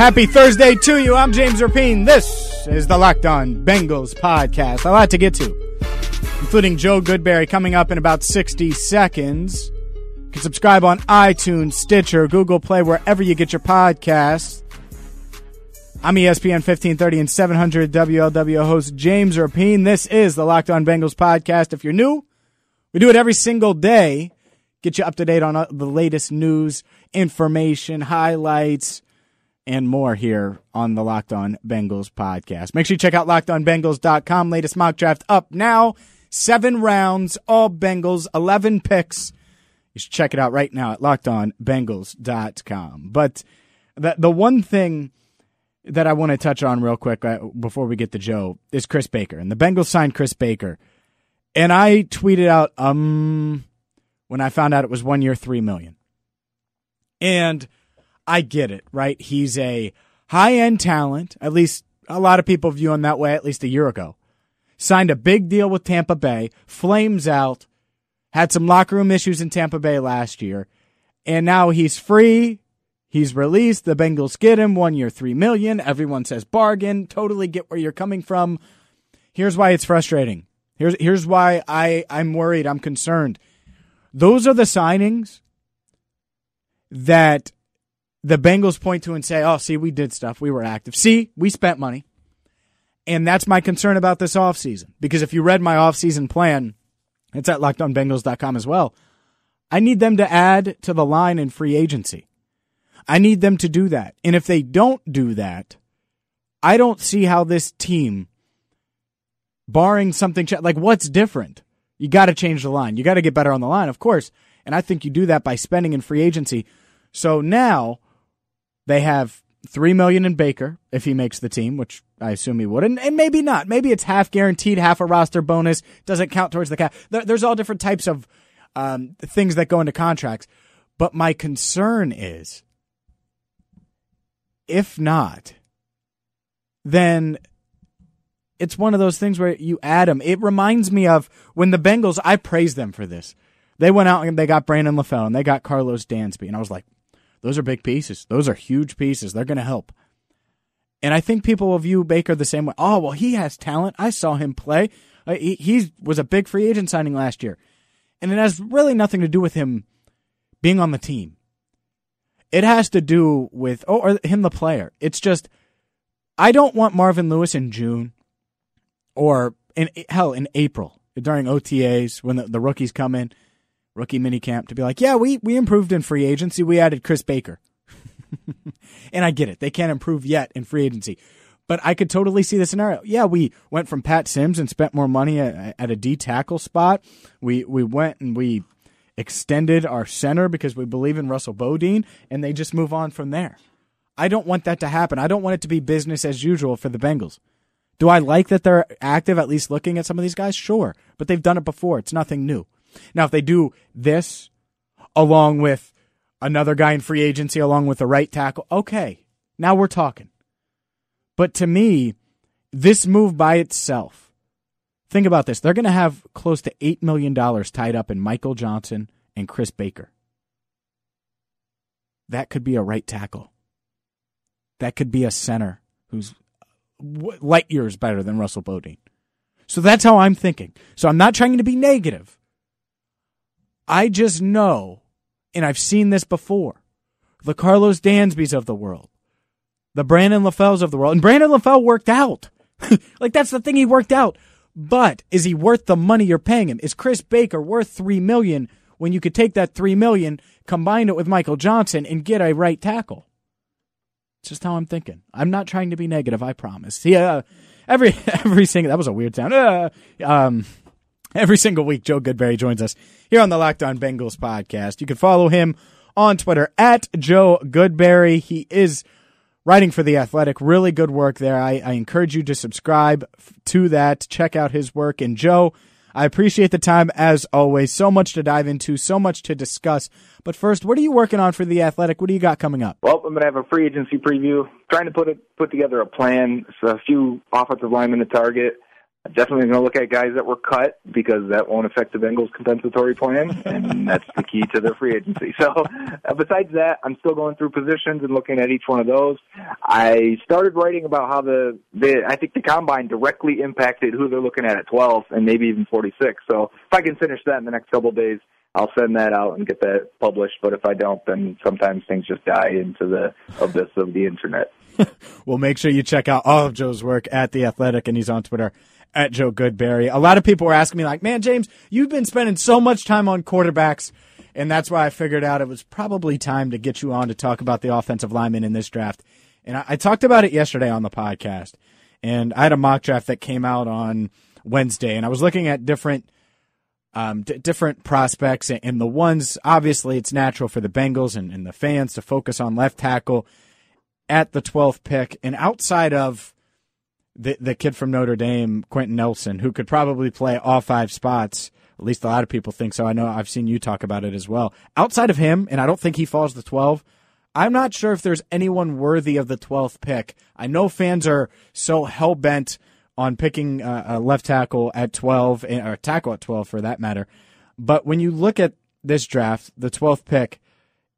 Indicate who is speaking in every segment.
Speaker 1: Happy Thursday to you. I'm James Rapien. This is the Locked On Bengals podcast. A lot to get to, including Joe Goodberry coming up in about 60 seconds. You can subscribe on iTunes, Stitcher, Google Play, wherever you get your podcasts. I'm ESPN 1530 and 700 WLW host James Rapien. This is the Locked On Bengals podcast. If you're new, we do it every single day. Get you up to date on the latest news, information, highlights, and more here on the Locked On Bengals podcast. Make sure you check out lockedonbengals.com. Latest mock draft up now. Seven rounds, all Bengals, 11 picks. You should check it out right now at lockedonbengals.com. But the, the one thing that I want to touch on real quick uh, before we get to Joe is Chris Baker. And the Bengals signed Chris Baker. And I tweeted out, um, when I found out it was one year, three million. And I get it, right? He's a high end talent. At least a lot of people view him that way, at least a year ago. Signed a big deal with Tampa Bay, flames out, had some locker room issues in Tampa Bay last year, and now he's free. He's released. The Bengals get him one year, three million. Everyone says bargain. Totally get where you're coming from. Here's why it's frustrating. Here's here's why I I'm worried. I'm concerned. Those are the signings that the Bengals point to and say, "Oh, see, we did stuff. We were active. See, we spent money." And that's my concern about this offseason. Because if you read my offseason plan, it's at lockedonbengals.com as well. I need them to add to the line in free agency. I need them to do that. And if they don't do that, I don't see how this team, barring something like what's different, you got to change the line. You got to get better on the line, of course. And I think you do that by spending in free agency. So now they have three million in Baker if he makes the team, which I assume he would, and, and maybe not. Maybe it's half guaranteed, half a roster bonus. Doesn't count towards the cap. There, there's all different types of um, things that go into contracts. But my concern is, if not, then it's one of those things where you add them. It reminds me of when the Bengals. I praise them for this. They went out and they got Brandon LaFell and they got Karlos Dansby, and I was like, those are big pieces. Those are huge pieces. They're going to help. And I think people will view Baker the same way. Oh, well, he has talent. I saw him play. He, he was a big free agent signing last year. And it has really nothing to do with him being on the team. It has to do with, oh, or him, the player. It's just, I don't want Marvin Lewis in June or in, hell, in April during OTAs when the, the rookies come in, rookie minicamp to be like, yeah, we, we improved in free agency. We added Chris Baker. and I get it. They can't improve yet in free agency. But I could totally see the scenario. Yeah, we went from Pat Sims and spent more money at, at a D tackle spot. We we went and we extended our center because we believe in Russell Bodine, and they just move on from there. I don't want that to happen. I don't want it to be business as usual for the Bengals. Do I like that they're active, at least looking at some of these guys? Sure. But they've done it before. It's nothing new. Now, if they do this along with another guy in free agency along with the right tackle. Okay, now we're talking. But to me, this move by itself, think about this. They're going to have close to $8 million tied up in Michael Johnson and Chris Baker. That could be a right tackle. That could be a center who's uh, light years better than Russell Bodine. So that's how I'm thinking. So I'm not trying to be negative. I just know and I've seen this before. The Karlos Dansbys of the world, the Brandon LaFells of the world, and Brandon LaFell worked out. like that's the thing he worked out. But is he worth the money you're paying him? Is Chris Baker worth three million when you could take that three million, combine it with Michael Johnson, and get a right tackle? It's just how I'm thinking. I'm not trying to be negative. I promise. Yeah, every every single that was a weird sound. Uh, um, Every single week, Joe Goodberry joins us here on the Locked On Bengals podcast. You can follow him on Twitter at Joe Goodberry. He is writing for The Athletic. Really good work there. I, I encourage you to subscribe to that, check out his work. And Joe, I appreciate the time as always. So much to dive into, so much to discuss. But first, what are you working on for the Athletic? What do you got coming up?
Speaker 2: Well, I'm going to have a free agency preview. Trying to put it put together a plan. So a few offensive linemen to target. I'm definitely going to look at guys that were cut because that won't affect the Bengals' compensatory plan, and that's the key to their free agency. So, uh, besides that, I'm still going through positions and looking at each one of those. I started writing about how the, the I think the combine directly impacted who they're looking at at 12 and maybe even 46. So, if I can finish that in the next couple of days, I'll send that out and get that published. But if I don't, then sometimes things just die into the abyss of the internet.
Speaker 1: well, make sure you check out all of Joe's work at The Athletic, and he's on Twitter at Joe Goodberry. A lot of people were asking me, like, man, James, you've been spending so much time on quarterbacks. And that's why I figured out it was probably time to get you on to talk about the offensive lineman in this draft. And I, I talked about it yesterday on the podcast. And I had a mock draft that came out on Wednesday, and I was looking at different um, d- different prospects, and the ones obviously it's natural for the Bengals and, and the fans to focus on left tackle at the 12th pick, and outside of the the kid from Notre Dame, Quenton Nelson, who could probably play all five spots. At least a lot of people think so. I know I've seen you talk about it as well. Outside of him, and I don't think he falls to 12. I'm not sure if there's anyone worthy of the 12th pick. I know fans are so hell bent on picking uh, a left tackle at 12 eh, or tackle at 12 for that matter. But when you look at this draft, the 12th pick,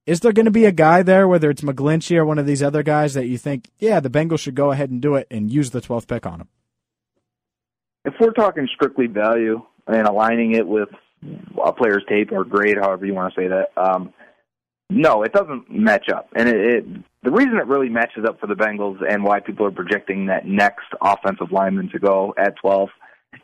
Speaker 1: is there going to be a guy there, whether it's McGlinchey or one of these other guys, that you think, yeah, the Bengals should go ahead and do it and use the 12th pick on him?
Speaker 2: If we're talking strictly value and aligning it with a player's tape or grade, however you want to say that, um, no, it doesn't match up. And it, it, the reason it really matches up for the Bengals and why people are projecting that next offensive lineman to go at 12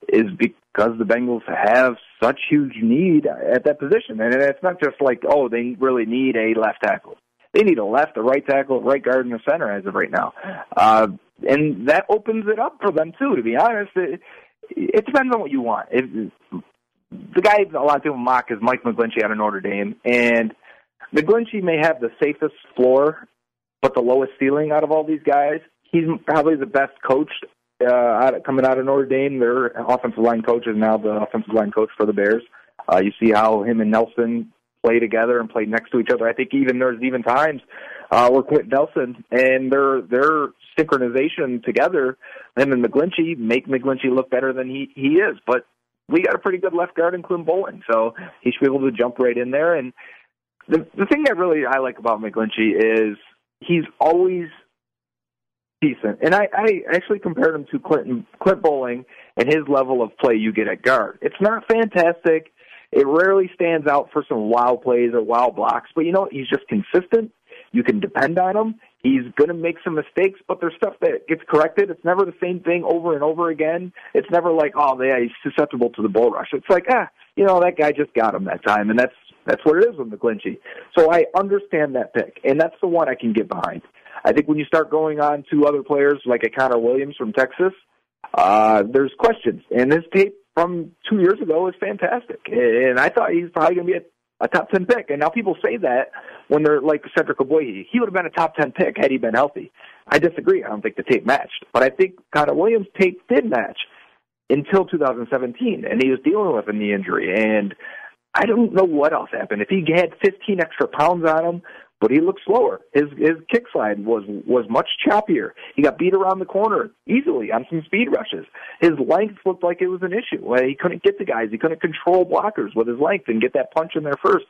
Speaker 2: is because the Bengals have such huge need at that position. And it's not just like, oh, they really need a left tackle. They need a left, a right tackle, right guard, and a center as of right now. Uh, and that opens it up for them, too, to be honest. It, it depends on what you want. If, the guy a lot of people mock is Mike McGlinchey out of Notre Dame. And McGlinchey may have the safest floor, but the lowest ceiling out of all these guys. He's probably the best coached uh, coming out of Notre Dame. Their offensive line coach is now the offensive line coach for the Bears. Uh, you see how him and Nelson play together and play next to each other. I think even there's even times uh, where Quenton Nelson and their their synchronization together, him and McGlinchey make McGlinchey look better than he he is. But we got a pretty good left guard in Clint Boling, so he should be able to jump right in there. And the the thing that really I like about McGlinchey is he's always decent. And I, I actually compared him to Clinton Clint Boling and his level of play you get at guard. It's not fantastic. It rarely stands out for some wild plays or wild blocks, but you know he's just consistent. You can depend on him. He's going to make some mistakes, but there's stuff that gets corrected. It's never the same thing over and over again. It's never like, oh, yeah, he's susceptible to the bull rush. It's like, ah, you know, that guy just got him that time, and that's that's what it is with McGlinchey. So I understand that pick, and that's the one I can get behind. I think when you start going on to other players like a Connor Williams from Texas, uh, there's questions. And his tape from two years ago is fantastic. And I thought he's probably going to be a, a top 10 pick. And now people say that when they're like Cedric Ogbuehi. He would have been a top 10 pick had he been healthy. I disagree. I don't think the tape matched. But I think Connor Williams' tape did match until 2017. And he was dealing with a knee injury. And I don't know what else happened. If he had 15 extra pounds on him, but he looked slower. His his kick slide was was much choppier. He got beat around the corner easily on some speed rushes. His length looked like it was an issue. He couldn't get the guys. He couldn't control blockers with his length and get that punch in there first.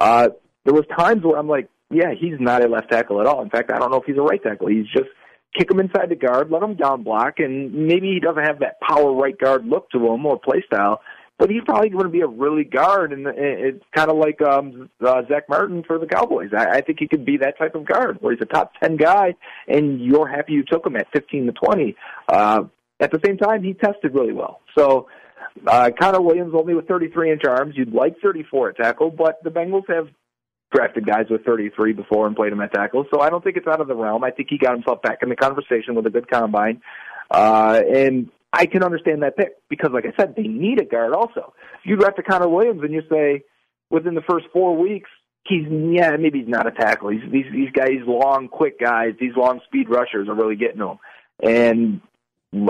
Speaker 2: Uh, there was times where I'm like, yeah, he's not a left tackle at all. In fact, I don't know if he's a right tackle. He's just kick him inside the guard, let him down block, and maybe he doesn't have that power right guard look to him or play style but he's probably going to be a really guard, and it's kind of like um, uh, Zack Martin for the Cowboys. I, I think he could be that type of guard, where he's a top ten guy, and you're happy you took him at 15 to 20. Uh, at the same time, he tested really well. So uh, Connor Williams only with 33 inch arms. You'd like 34 at tackle, but the Bengals have drafted guys with 33 before and played him at tackle. So I don't think it's out of the realm. I think he got himself back in the conversation with a good combine. Uh, and I can understand that pick because, like I said, they need a guard also. If you draft a Connor Williams and you say within the first four weeks he's yeah maybe he's not a tackle. He's these these guys long quick guys. These long speed rushers are really getting to him, and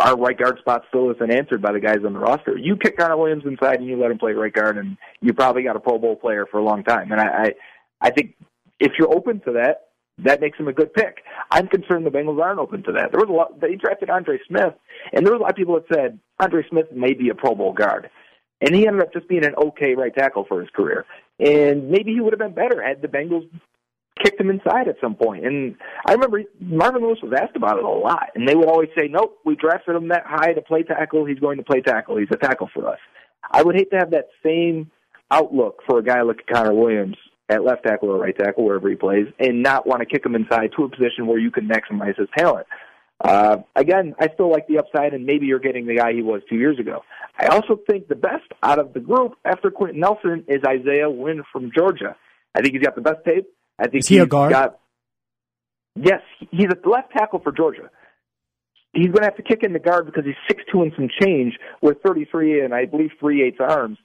Speaker 2: our right guard spot still isn't answered by the guys on the roster. You kick Connor Williams inside and you let him play right guard, and you probably got a Pro Bowl player for a long time. And I, I, I think if you're open to that, that makes him a good pick. I'm concerned the Bengals aren't open to that. There was a lot. They drafted Andre Smith, and there was a lot of people that said Andre Smith may be a Pro Bowl guard, and he ended up just being an okay right tackle for his career. And maybe he would have been better had the Bengals kicked him inside at some point. And I remember Marvin Lewis was asked about it a lot, and they would always say, "Nope, we drafted him that high to play tackle. He's going to play tackle. He's a tackle for us." I would hate to have that same outlook for a guy like Connor Williams at left tackle or right tackle, wherever he plays, and not want to kick him inside to a position where you can maximize his talent. Uh, again, I still like the upside, and maybe you're getting the guy he was two years ago. I also think the best out of the group after Quenton Nelson is Isaiah Wynn from Georgia. I think he's got the best tape. I think
Speaker 1: is he
Speaker 2: he's
Speaker 1: a guard?
Speaker 2: got. Yes, he's a left tackle for Georgia. He's going to have to kick in the guard because he's six two and some change with 33 and I believe three eighths arms.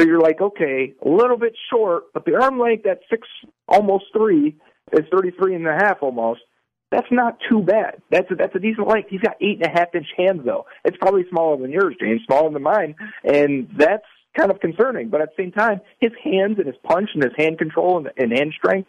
Speaker 2: So you're like, okay, a little bit short, but the arm length at six, almost three, is 33 and a half almost. That's not too bad. That's a, that's a decent length. He's got eight and a half inch hands though. It's probably smaller than yours, James, smaller than mine, and that's kind of concerning. But at the same time, his hands and his punch and his hand control and, and hand strength,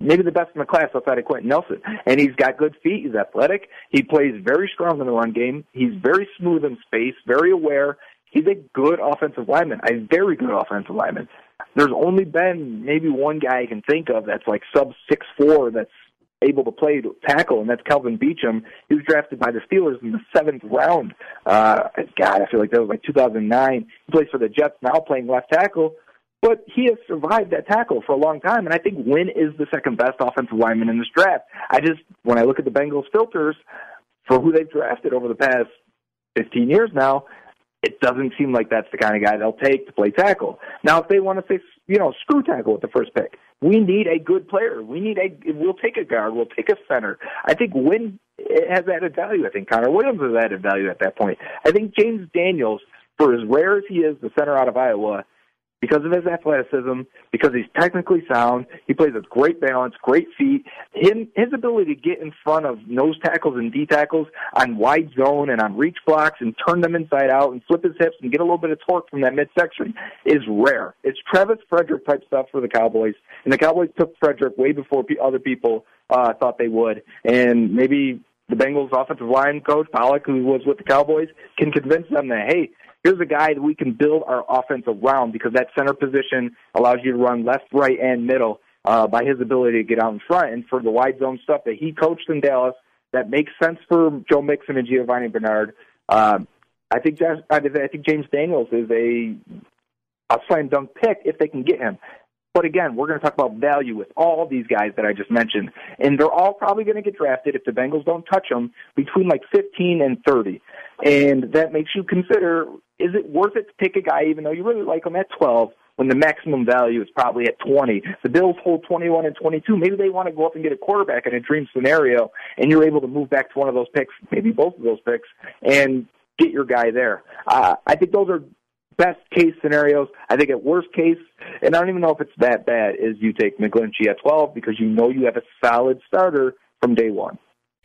Speaker 2: maybe the best in the class outside of Quenton Nelson. And he's got good feet. He's athletic. He plays very strong in the run game. He's very smooth in space, very aware. He's a good offensive lineman, a very good offensive lineman. There's only been maybe one guy I can think of that's like sub six four that's able to play tackle, and that's Kelvin Beachum. He was drafted by the Steelers in the seventh round. Uh, God, I feel like that was like 2009. He plays for the Jets now, playing left tackle. But he has survived that tackle for a long time, and I think Wynn is the second best offensive lineman in this draft. I just, when I look at the Bengals filters for who they've drafted over the past 15 years now, it doesn't seem like that's the kind of guy they'll take to play tackle. Now, if they want to say, you know, screw tackle with the first pick, we need a good player. We need a. We'll take a guard. We'll take a center. I think Wynn has added value. I think Connor Williams has added value at that point. I think James Daniels, for as rare as he is, the center out of Iowa, because of his athleticism, because he's technically sound, he plays with great balance, great feet. Him, his ability to get in front of nose tackles and D tackles on wide zone and on reach blocks and turn them inside out and flip his hips and get a little bit of torque from that midsection is rare. It's Travis Frederick type stuff for the Cowboys, and the Cowboys took Frederick way before other people uh, thought they would, and maybe the Bengals offensive line coach Pollack, who was with the Cowboys, can convince them that hey, here's a guy that we can build our offense around because that center position allows you to run left, right, and middle uh, by his ability to get out in front. And for the wide zone stuff that he coached in Dallas, that makes sense for Joe Mixon and Giovani Bernard. Uh, I think I think James Daniels is a a slam dunk pick if they can get him. But again, we're going to talk about value with all these guys that I just mentioned, and they're all probably going to get drafted if the Bengals don't touch them between like 15 and 30, and that makes you consider: is it worth it to pick a guy even though you really like him at 12? When the maximum value is probably at 20. The Bills hold 21 and 22. Maybe they want to go up and get a quarterback in a dream scenario, and you're able to move back to one of those picks, maybe both of those picks, and get your guy there. Uh, I think those are best case scenarios. I think at worst case, and I don't even know if it's that bad, is you take McGlinchey at 12 because you know you have a solid starter from day one.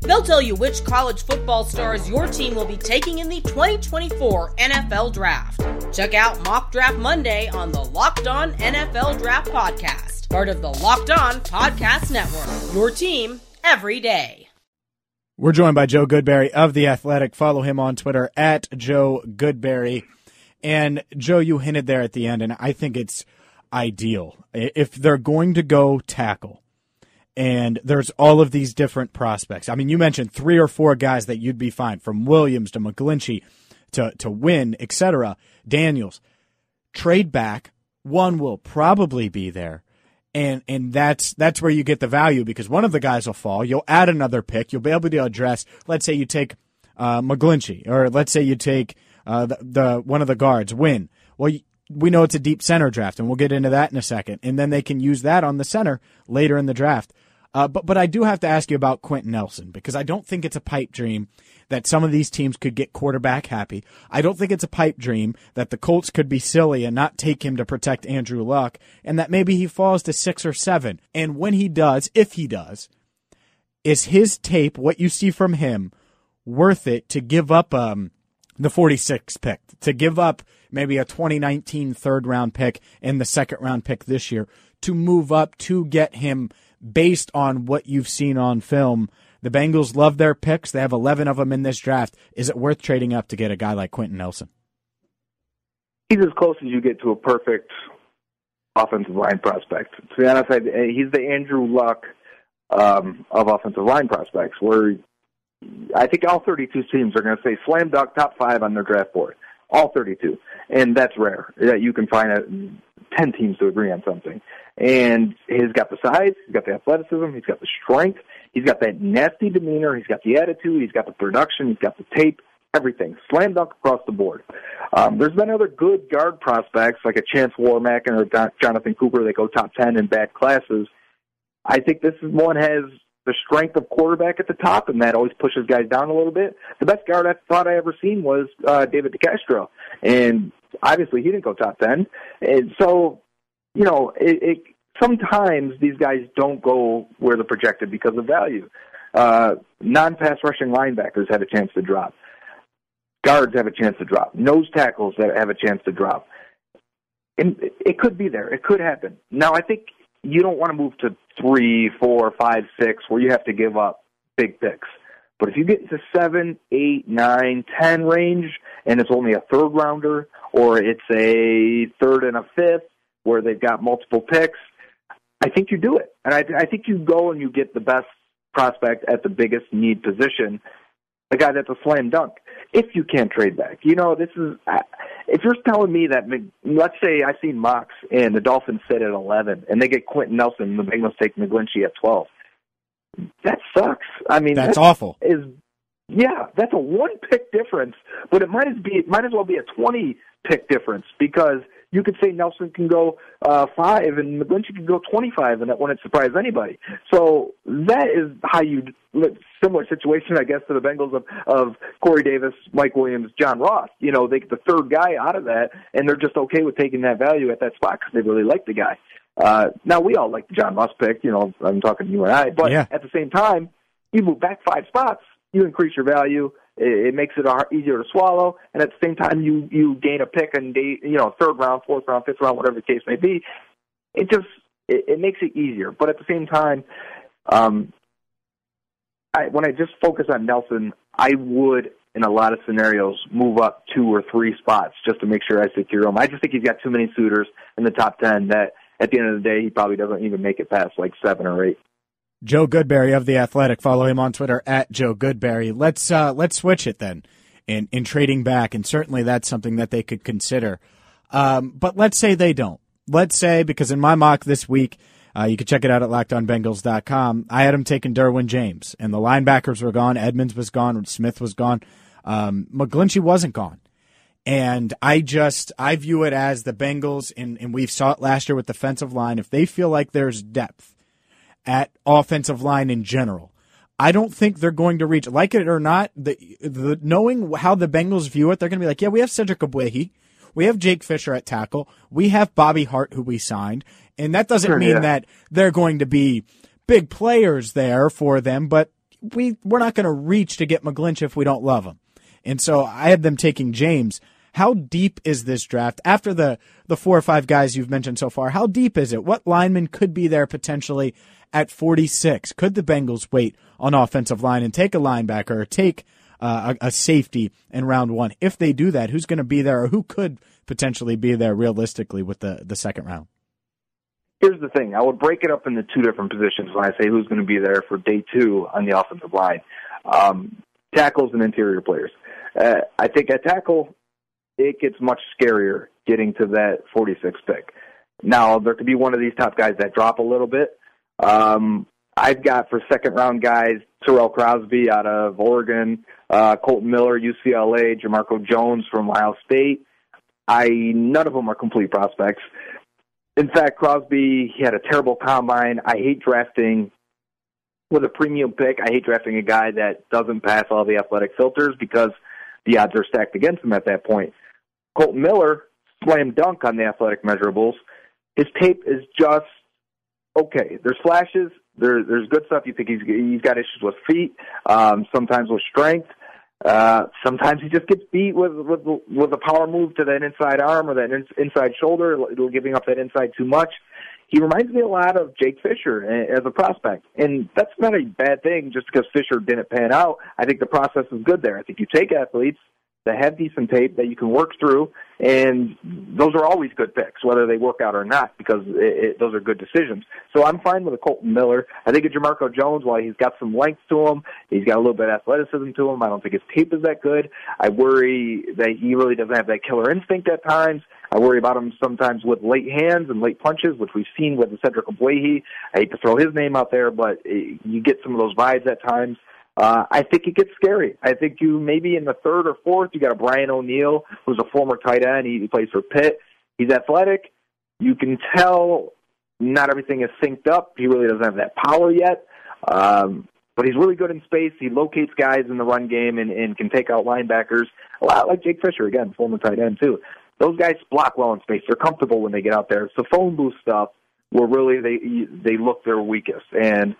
Speaker 3: They'll tell you which college football stars your team will be taking in the 2024 NFL Draft. Check out Mock Draft Monday on the Locked On NFL Draft Podcast, part of the Locked On Podcast Network. Your team every day.
Speaker 1: We're joined by Joe Goodberry of The Athletic. Follow him on Twitter at Joe Goodberry. And Joe, you hinted there at the end, and I think it's ideal. If they're going to go tackle, and there's all of these different prospects. I mean, you mentioned three or four guys that you'd be fine, from Williams to McGlinchey to to Wynn, etc. Daniels, trade back. One will probably be there, and and that's that's where you get the value because one of the guys will fall. You'll add another pick. You'll be able to address. Let's say you take uh, McGlinchey, or let's say you take uh, the, the one of the guards, Wynn. Well, we know it's a deep center draft, and we'll get into that in a second. And then they can use that on the center later in the draft. Uh, but but I do have to ask you about Quenton Nelson because I don't think it's a pipe dream that some of these teams could get quarterback happy. I don't think it's a pipe dream that the Colts could be silly and not take him to protect Andrew Luck, and that maybe he falls to six or seven. And when he does, if he does, is his tape what you see from him worth it to give up um the 46 pick to give up maybe a 2019 third round pick and the second round pick this year to move up to get him based on what you've seen on film. The Bengals love their picks. They have 11 of them in this draft. Is it worth trading up to get a guy like Quenton Nelson?
Speaker 2: He's as close as you get to a perfect offensive line prospect. To be honest, he's the Andrew Luck um, of offensive line prospects, where I think all 32 teams are going to say slam dunk top five on their draft board. All 32. And that's rare that you can find a, 10 teams to agree on something. And he's got the size, he's got the athleticism, he's got the strength, he's got that nasty demeanor, he's got the attitude, he's got the production, he's got the tape, everything. Slam dunk across the board. Um, there's been other good guard prospects like a Chance Warmack or Jonathan Cooper that go top 10 in bad classes. I think this one has the strength of quarterback at the top, and that always pushes guys down a little bit. The best guard I thought I ever seen was uh, David DeCastro, and obviously he didn't go top ten. And so, you know, it, it sometimes these guys don't go where they're projected because of value. Uh, non-pass rushing linebackers have a chance to drop. Guards have a chance to drop. Nose tackles have a chance to drop. And it could be there. It could happen. Now, I think you don't want to move to three, four, five, six, where you have to give up big picks. But if you get into seven, eight, nine, ten range, and it's only a third rounder, or it's a third and a fifth where they've got multiple picks, I think you do it. And I, I think you go and you get the best prospect at the biggest need position, the guy that's a slam dunk. If you can't trade back, you know this is. If you're telling me that, let's say I see Mox and the Dolphins sit at 11, and they get Quenton Nelson, and the Bengals take McGlinchey at 12. That sucks. I mean,
Speaker 1: that's, awful.
Speaker 2: Is yeah, that's a one pick difference, but it might as be it might as well be a 20 pick difference because you could say Nelson can go uh, five and McGlinchey can go 25, and that wouldn't surprise anybody. So that is how you similar situation, I guess, to the Bengals of of Corey Davis, Mike Williams, John Ross. You know, they get the third guy out of that, and they're just okay with taking that value at that spot because they really like the guy. Uh, now we all like the John Ross pick. You know, I'm talking to you and I, but
Speaker 1: yeah.
Speaker 2: at the same time, you move back five spots, you increase your value it, makes it easier to swallow, and at the same time, you you gain a pick and you know third round, fourth round, fifth round, whatever the case may be. It just it, it makes it easier, but at the same time, um, I, when I just focus on Nelson, I would in a lot of scenarios move up two or three spots just to make sure I secure him. I just think he's got too many suitors in the top ten that at the end of the day he probably doesn't even make it past like seven or eight.
Speaker 1: Joe Goodberry of the Athletic. Follow him on Twitter at Joe Goodberry. Let's uh, let's switch it then in in trading back, and certainly that's something that they could consider. Um, but let's say they don't. Let's say because in my mock this week, uh, you can check it out at lockedonbengals.com. I had him taking Derwin James, and the linebackers were gone. Edmunds was gone. Smith was gone. Um, McGlinchey wasn't gone. And I just I view it as the Bengals, and, and we saw it last year with defensive line. If they feel like there's depth at offensive line in general. I don't think they're going to reach, like it or not, the, the knowing how the Bengals view it, they're going to be like, yeah, we have Cedric Ogbuehi. We have Jake Fisher at tackle. We have Bobby Hart, who we signed. And that doesn't sure, mean yeah. that they're going to be big players there for them, but we, we're not going to reach to get McGlinch if we don't love him. And so I had them taking James. How deep is this draft? After the, the four or five guys you've mentioned so far, how deep is it? What linemen could be there potentially? At 46. Could the Bengals wait on offensive line and take a linebacker or take uh, a, a, safety in round one? If they do that, who's going to be there or who could potentially be there realistically with the, the second round?
Speaker 2: Here's the thing. I would break it up into two different positions when I say who's going to be there for day two on the offensive line. Um, tackles and interior players. Uh, I think at tackle, it gets much scarier getting to that 46 pick. Now, there could be one of these top guys that drop a little bit, um, I've got for second round guys Tyrell Crosby out of Oregon, uh, Kolton Miller, UCLA, Jamarco Jones from Ohio State. I none of them are complete prospects. In fact, Crosby he had a terrible combine. I hate drafting with a premium pick. I hate drafting a guy that doesn't pass all the athletic filters because the odds are stacked against him at that point. Kolton Miller, slam dunk on the athletic measurables. His tape is just okay. There's flashes. There, there's good stuff. You think he's he's got issues with feet, um, sometimes with strength. Uh, sometimes he just gets beat with with with a power move to that inside arm or that in, inside shoulder, giving up that inside too much. He reminds me a lot of Jake Fisher as a prospect, and that's not a bad thing just because Fisher didn't pan out. I think the process is good there. I think you take athletes that have decent tape that you can work through, and those are always good picks, whether they work out or not, because it, it, those are good decisions. So I'm fine with a Kolton Miller. I think a Jamarco Jones, while he's got some length to him, he's got a little bit of athleticism to him. I don't think his tape is that good. I worry that he really doesn't have that killer instinct at times. I worry about him sometimes with late hands and late punches, which we've seen with the Cedric Ogbuehi. I hate to throw his name out there, but eh, you get some of those vibes at times. Uh, I think it gets scary. I think you maybe in the third or fourth, you got a Brian O'Neill, who's a former tight end. He, plays for Pitt. He's athletic. You can tell not everything is synced up. He really doesn't have that power yet. Um, but he's really good in space. He locates guys in the run game and, and can take out linebackers. A lot like Jake Fisher, again, former tight end, too. Those guys block well in space. They're comfortable when they get out there. It's the phone booth stuff where really they they look their weakest. And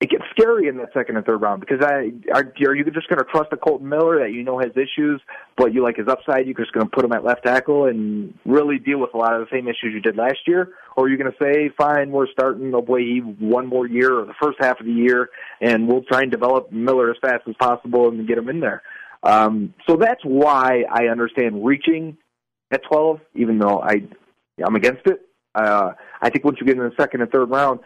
Speaker 2: it gets scary in that second and third round because I are, are you just going to trust a Kolton Miller that you know has issues, but you like his upside? You're just going to put him at left tackle and really deal with a lot of the same issues you did last year, or are you going to say, fine, we're starting Ogbuehi one more year or the first half of the year, and we'll try and develop Miller as fast as possible and get him in there. Um, so that's why I understand reaching at 12, even though I I'm against it. Uh, I think once you get in the second and third round,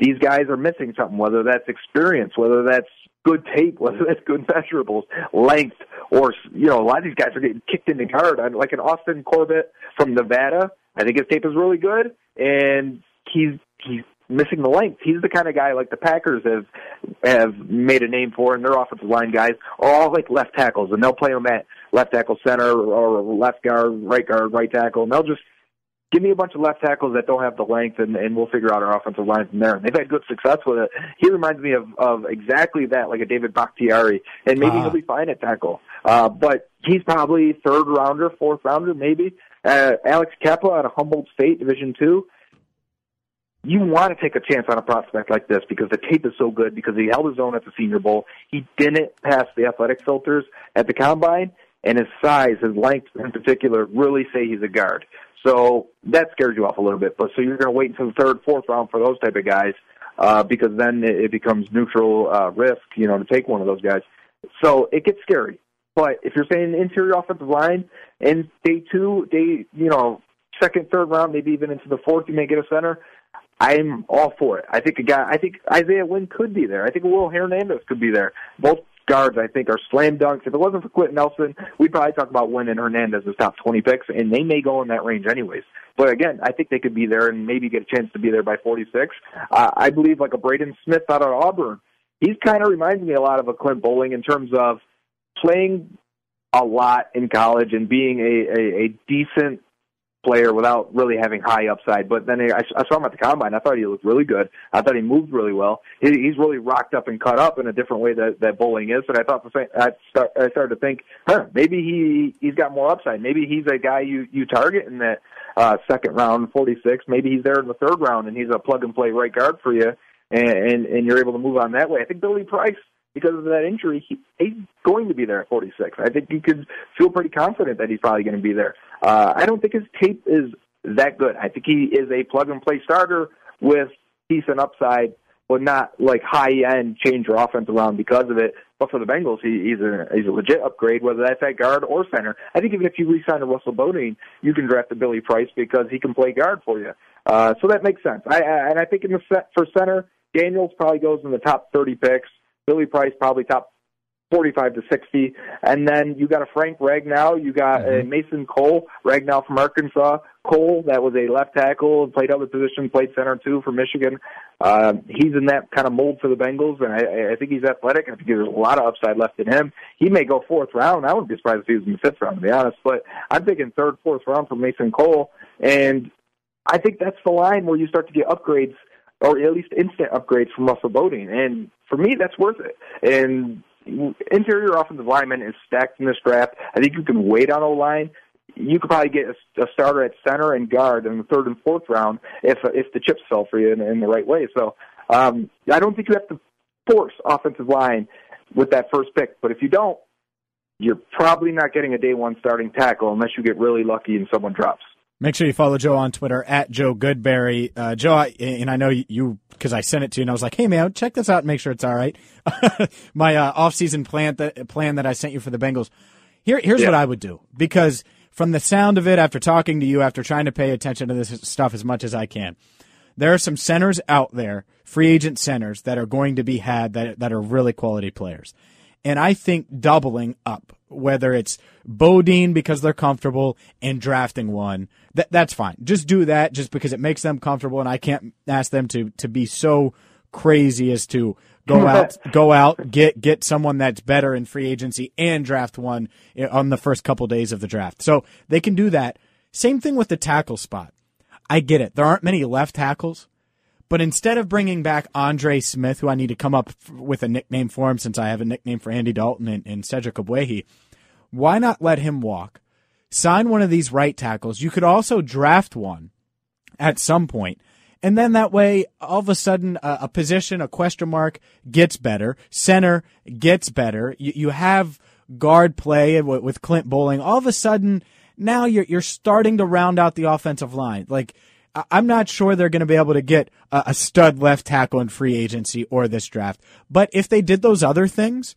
Speaker 2: these guys are missing something, whether that's experience, whether that's good tape, whether that's good measurables, length, or you know, a lot of these guys are getting kicked in the guard. Like an Austin Corbett from Nevada, I think his tape is really good, and he's he's missing the length. He's the kind of guy like the Packers have have made a name for, and their offensive line guys are all like left tackles, and they'll play them at left tackle, center, or left guard, right guard, right tackle, and they'll just give me a bunch of left tackles that don't have the length, and, and we'll figure out our offensive line from there. And they've had good success with it. He reminds me of, of exactly that, like a David Bakhtiari, and maybe uh he'll be fine at tackle. Uh, but he's probably third rounder, fourth rounder, maybe. Uh, Alex Cappa out of Humboldt State, Division Two. You want to take a chance on a prospect like this because the tape is so good. Because he held his own at the Senior Bowl, he didn't pass the athletic filters at the combine, and his size, his length in particular, really say he's a guard. So that scares you off a little bit. But so you're going to wait until the third, fourth round for those type of guys, uh, because then it, becomes neutral uh, risk, you know, to take one of those guys. So it gets scary. But if you're saying interior offensive line in day two, day you know, second, third round, maybe even into the fourth, you may get a center. I'm all for it. I think a guy. I think Isaiah Wynn could be there. I think Will Hernandez could be there. Both guards, I think, are slam dunks. If it wasn't for Quenton Nelson, we'd probably talk about Wynn and Hernandez as top 20 picks, and they may go in that range anyways. But again, I think they could be there and maybe get a chance to be there by 46. Uh, I believe like a Braden Smith out of Auburn. He's kind of reminds me a lot of a Clint Boling in terms of playing a lot in college and being a, a, a decent player without really having high upside. But then I, saw him at the combine. I thought he looked really good. I thought he moved really well. He, he's really rocked up and cut up in a different way that that Boling is. And I thought the same. I, start, I started to think, huh, maybe he he's got more upside. Maybe he's a guy you you target in that uh, second round, 46. Maybe he's there in the third round and he's a plug and play right guard for you. And, and and you're able to move on that way. I think Billy Price because of that injury, he, he's going to be there at 46. I think you could feel pretty confident that he's probably going to be there. Uh, I don't think his tape is that good. I think he is a plug and play starter with decent upside, but not like high end change your offense around because of it. But for the Bengals, he, he's a he's a legit upgrade, whether that's at guard or center. I think even if you re-sign a Russell Bodine, you can draft a Billy Price because he can play guard for you. Uh, so that makes sense. I, I and I think in the set for center, Daniels probably goes in the top 30 picks. Billy Price probably top 45 to 60. And then you got a Frank Ragnow, you got a Mason Cole, Ragnow from Arkansas. Cole, that was a left tackle, and played other positions, played center too for Michigan. Uh, he's in that kind of mold for the Bengals, and I, I think he's athletic. I think there's a lot of upside left in him. He may go fourth round. I wouldn't be surprised if he was in the fifth round, to be honest. But I'm thinking third, fourth round for Mason Cole, and I think that's the line where you start to get upgrades or at least instant upgrades from Russell Bodine. And for me, that's worth it. And interior offensive lineman is stacked in this draft. I think you can wait on O line. You could probably get a, a starter at center and guard in the third and fourth round if if the chips fell for you in, in the right way. So um, I don't think you have to force offensive line with that first pick. But if you don't, you're probably not getting a day one starting tackle unless you get really lucky and someone drops.
Speaker 1: Make sure you follow Joe on Twitter at Joe Goodberry. Uh, Joe, I, and I know you because I sent it to you and I was like, "Hey man, check this out and make sure it's all right." My uh, off-season plan that plan that I sent you for the Bengals. Here, here's yeah. what I would do because from the sound of it, after talking to you, after trying to pay attention to this stuff as much as I can, there are some centers out there, free agent centers that are going to be had that that are really quality players, and I think doubling up whether it's Bodine because they're comfortable and drafting one, that that's fine. Just do that just because it makes them comfortable and I can't ask them to to be so crazy as to go out go out get get someone that's better in free agency and draft one on the first couple days of the draft. So they can do that. Same thing with the tackle spot. I get it. There aren't many left tackles. But instead of bringing back Andre Smith, who I need to come up with a nickname for him since I have a nickname for Andy Dalton and, and Cedric Ogbuehi, why not let him walk? Sign one of these right tackles. You could also draft one at some point. And then that way, all of a sudden, a, a position, a question mark gets better. Center gets better. You, you have guard play with, with Clint Boling. All of a sudden, now you're, you're starting to round out the offensive line. Like, I'm not sure they're going to be able to get a, a stud left tackle in free agency or this draft. But if they did those other things,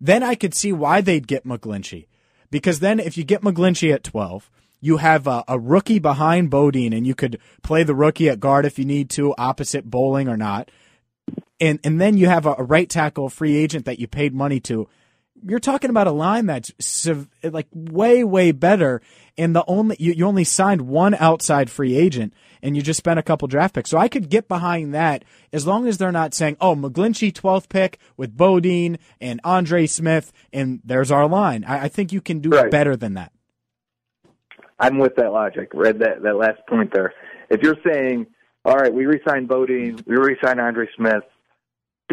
Speaker 1: then I could see why they'd get McGlinchey. Because then if you get McGlinchey at 12, you have a, a, rookie behind Bodine and you could play the rookie at guard if you need to, opposite Boling or not. And, and then you have a, a right tackle free agent that you paid money to you're talking about a line that's like way way better and the only you, you only signed one outside free agent and you just spent a couple draft picks. So i could get behind that as long as they're not saying oh mcglinchey 12th pick with bodine and andre smith and there's our line. I, I think you can do right. better than that.
Speaker 2: I'm with that logic. Read that that last point there. If you're saying all right we re-signed bodine we re-signed andre smith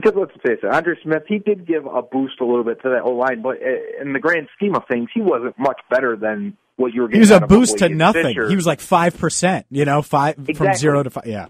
Speaker 2: because let's face it, Andre Smith, he did give a boost a little bit to that whole line, but uh, in the grand scheme of things, he wasn't much better than what you were getting.
Speaker 1: He was a boost to nothing. Fisher. He was like five percent, you know, five exactly. from zero to five. Yeah,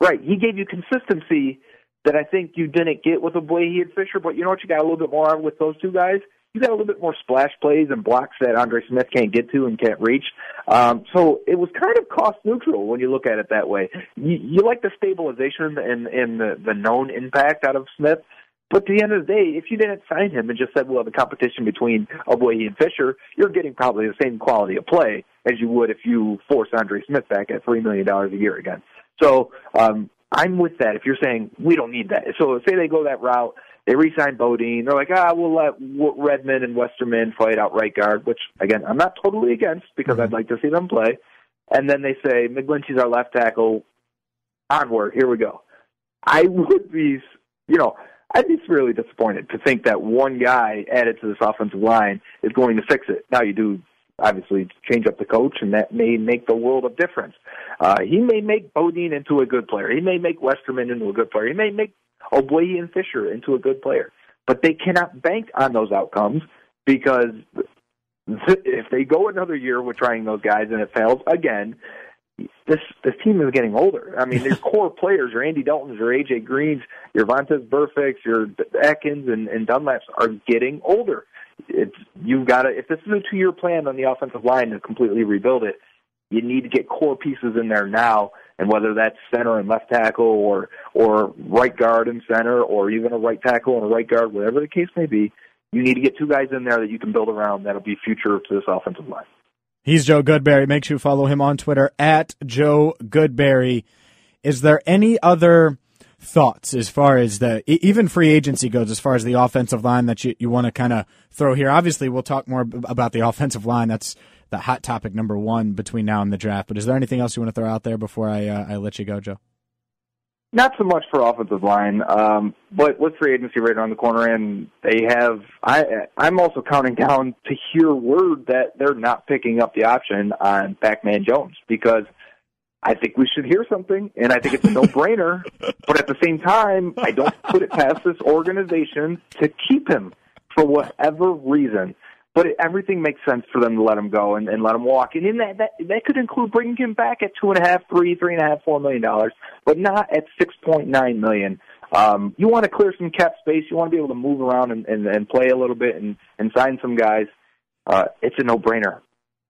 Speaker 2: right. He gave you consistency that I think you didn't get with Ogbuehi and Fisher, but you know what? You got a little bit more with those two guys you got a little bit more splash plays and blocks that Andre Smith can't get to and can't reach. Um, so it was kind of cost neutral when you look at it that way. You, you like the stabilization and, and the, the known impact out of Smith. But at the end of the day, if you didn't sign him and just said, well, the competition between Ogbuehi and Fisher, you're getting probably the same quality of play as you would if you force Andre Smith back at $3 million a year again. So um, I'm with that. If you're saying we don't need that, so say they go that route, they re-signed Bodine. They're like, ah, we'll let Redmond and Westerman fight out right guard, which again I'm not totally against because I'd like to see them play. And then they say McGlinchey's our left tackle. Onward, here we go. I would be, you know, I'd be really disappointed to think that one guy added to this offensive line is going to fix it. Now you do obviously change up the coach, and that may make the world of difference. Uh, he may make Bodine into a good player. He may make Westerman into a good player. He may make Ogbuehi and Fisher into a good player. But they cannot bank on those outcomes because if they go another year with trying those guys and it fails again, this this team is getting older. I mean, their core players, your Andy Daltons, your AJ Greens, your Vontaze Burficts, your Atkins, and, and Dunlaps are getting older. It's you've got to if this is a two year plan on the offensive line to completely rebuild it, you need to get core pieces in there now and whether that's center and left tackle or or right guard and center or even a right tackle and a right guard, whatever the case may be, you need to get two guys in there that you can build around that'll be future to this offensive line.
Speaker 1: He's Joe Goodberry. Make sure you follow him on Twitter at Joe Goodberry. Is there any other thoughts as far as the even free agency goes, as far as the offensive line that you, you want to kind of throw here? Obviously, we'll talk more about the offensive line. That's the hot topic number one between now and the draft. But is there anything else you want to throw out there before I uh, I let you go, Joe?
Speaker 2: Not so much for offensive line, um, but with free agency right around the corner, and they have. I I'm also counting down to hear word that they're not picking up the option on Pac-Man Jones because I think we should hear something, and I think it's a no-brainer. but at the same time, I don't put it past this organization to keep him for whatever reason but it, everything makes sense for them to let him go and, and let him walk. And in that, that that could include bringing him back at two and a half, three, three and a half, four million dollars, but not at six point nine million. Um, you want to clear some cap space. You want to be able to move around and, and, and play a little bit and, and sign some guys. Uh, it's a no-brainer.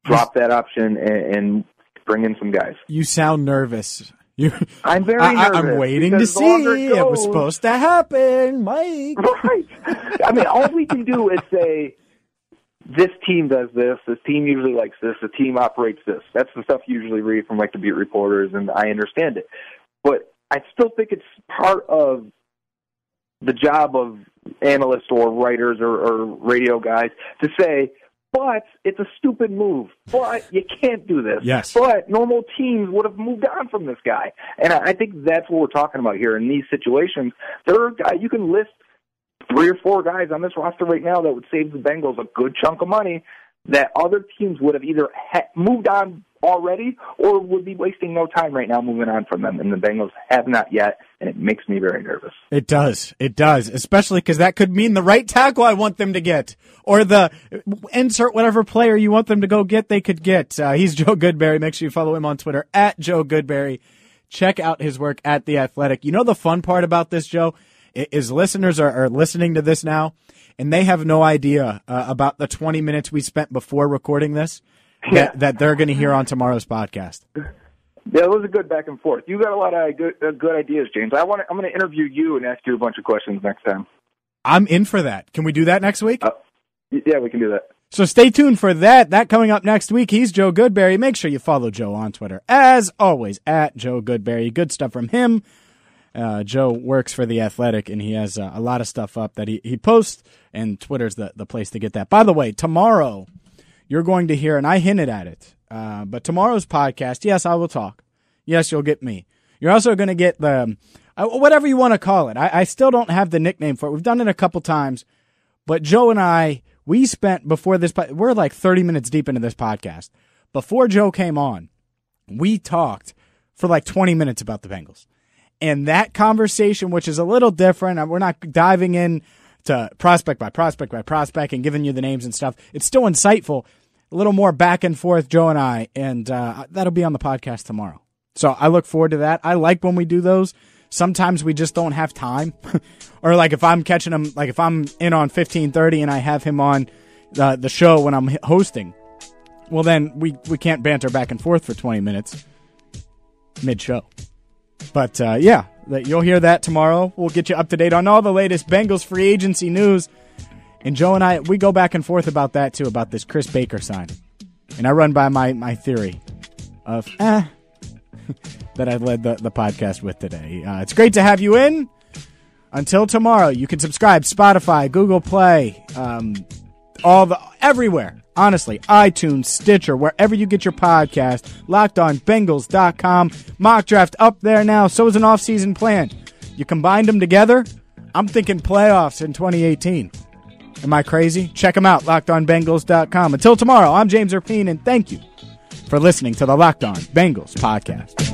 Speaker 2: Drop that option and, and bring in some guys.
Speaker 1: You sound nervous. You,
Speaker 2: I'm very
Speaker 1: I,
Speaker 2: nervous.
Speaker 1: I'm waiting to see. It, goes, it was supposed to happen, Mike.
Speaker 2: Right. I mean, all we can do is say this team does this, this team usually likes this, the team operates this. That's the stuff you usually read from like the beat reporters, and I understand it. But I still think it's part of the job of analysts or writers or, or radio guys to say, but it's a stupid move. But you can't do this.
Speaker 1: Yes.
Speaker 2: But normal teams would have moved on from this guy. And I think that's what we're talking about here. In these situations, there are guys you can list three or four guys on this roster right now that would save the Bengals a good chunk of money that other teams would have either ha- moved on already or would be wasting no time right now moving on from them. And the Bengals have not yet, and it makes me very nervous.
Speaker 1: It does. It does, especially because that could mean the right tackle I want them to get or the insert whatever player you want them to go get, they could get. Uh, he's Joe Goodberry. Make sure you follow him on Twitter at Joe Goodberry. Check out his work at The Athletic. You know the fun part about this, Joe? is listeners are, are listening to this now and they have no idea uh, about the 20 minutes we spent before recording this yeah. that, that they're going to hear on tomorrow's podcast.
Speaker 2: Yeah, it was a good back and forth. You got a lot of good uh, good ideas, James. I want I'm going to interview you and ask you a bunch of questions next time.
Speaker 1: I'm in for that. Can we do that next week?
Speaker 2: Uh, yeah, we can do that.
Speaker 1: So stay tuned for that. That coming up next week. He's Joe Goodberry. Make sure you follow Joe on Twitter. As always, at Joe Goodberry. Good stuff from him. Uh, Joe works for the Athletic, and he has uh, a lot of stuff up that he, he posts, and Twitter's the, the place to get that. By the way, tomorrow you're going to hear, and I hinted at it, uh, but tomorrow's podcast, yes, I will talk. Yes, you'll get me. You're also going to get the uh, whatever you want to call it. I, I still don't have the nickname for it. We've done it a couple times, but Joe and I, we spent before this, we're like 30 minutes deep into this podcast. Before Joe came on, we talked for like 20 minutes about the Bengals. And that conversation, which is a little different, we're not diving in to prospect by prospect by prospect and giving you the names and stuff. It's still insightful, a little more back and forth, Joe and I, and uh, that'll be on the podcast tomorrow. So I look forward to that. I like when we do those. Sometimes we just don't have time, or like if I'm catching him, like if I'm in on fifteen thirty and I have him on the the show when I'm hosting, well then we we can't banter back and forth for twenty minutes mid show. But uh, yeah, you'll hear that tomorrow. We'll get you up to date on all the latest Bengals free agency news. And Joe and I, we go back and forth about that too, about this Chris Baker sign. And I run by my, my theory of, eh, that I led the, the podcast with today. Uh, it's great to have you in. Until tomorrow, you can subscribe Spotify, Google Play, um, all the everywhere. Honestly, iTunes, Stitcher, wherever you get your podcast, lockedonbengals.com. Mock draft up there now. So is an offseason plan. You combined them together, I'm thinking playoffs in 2018. Am I crazy? Check them out, lockedonbengals.com. Until tomorrow, I'm James Rapien, and thank you for listening to the Locked On Bengals podcast.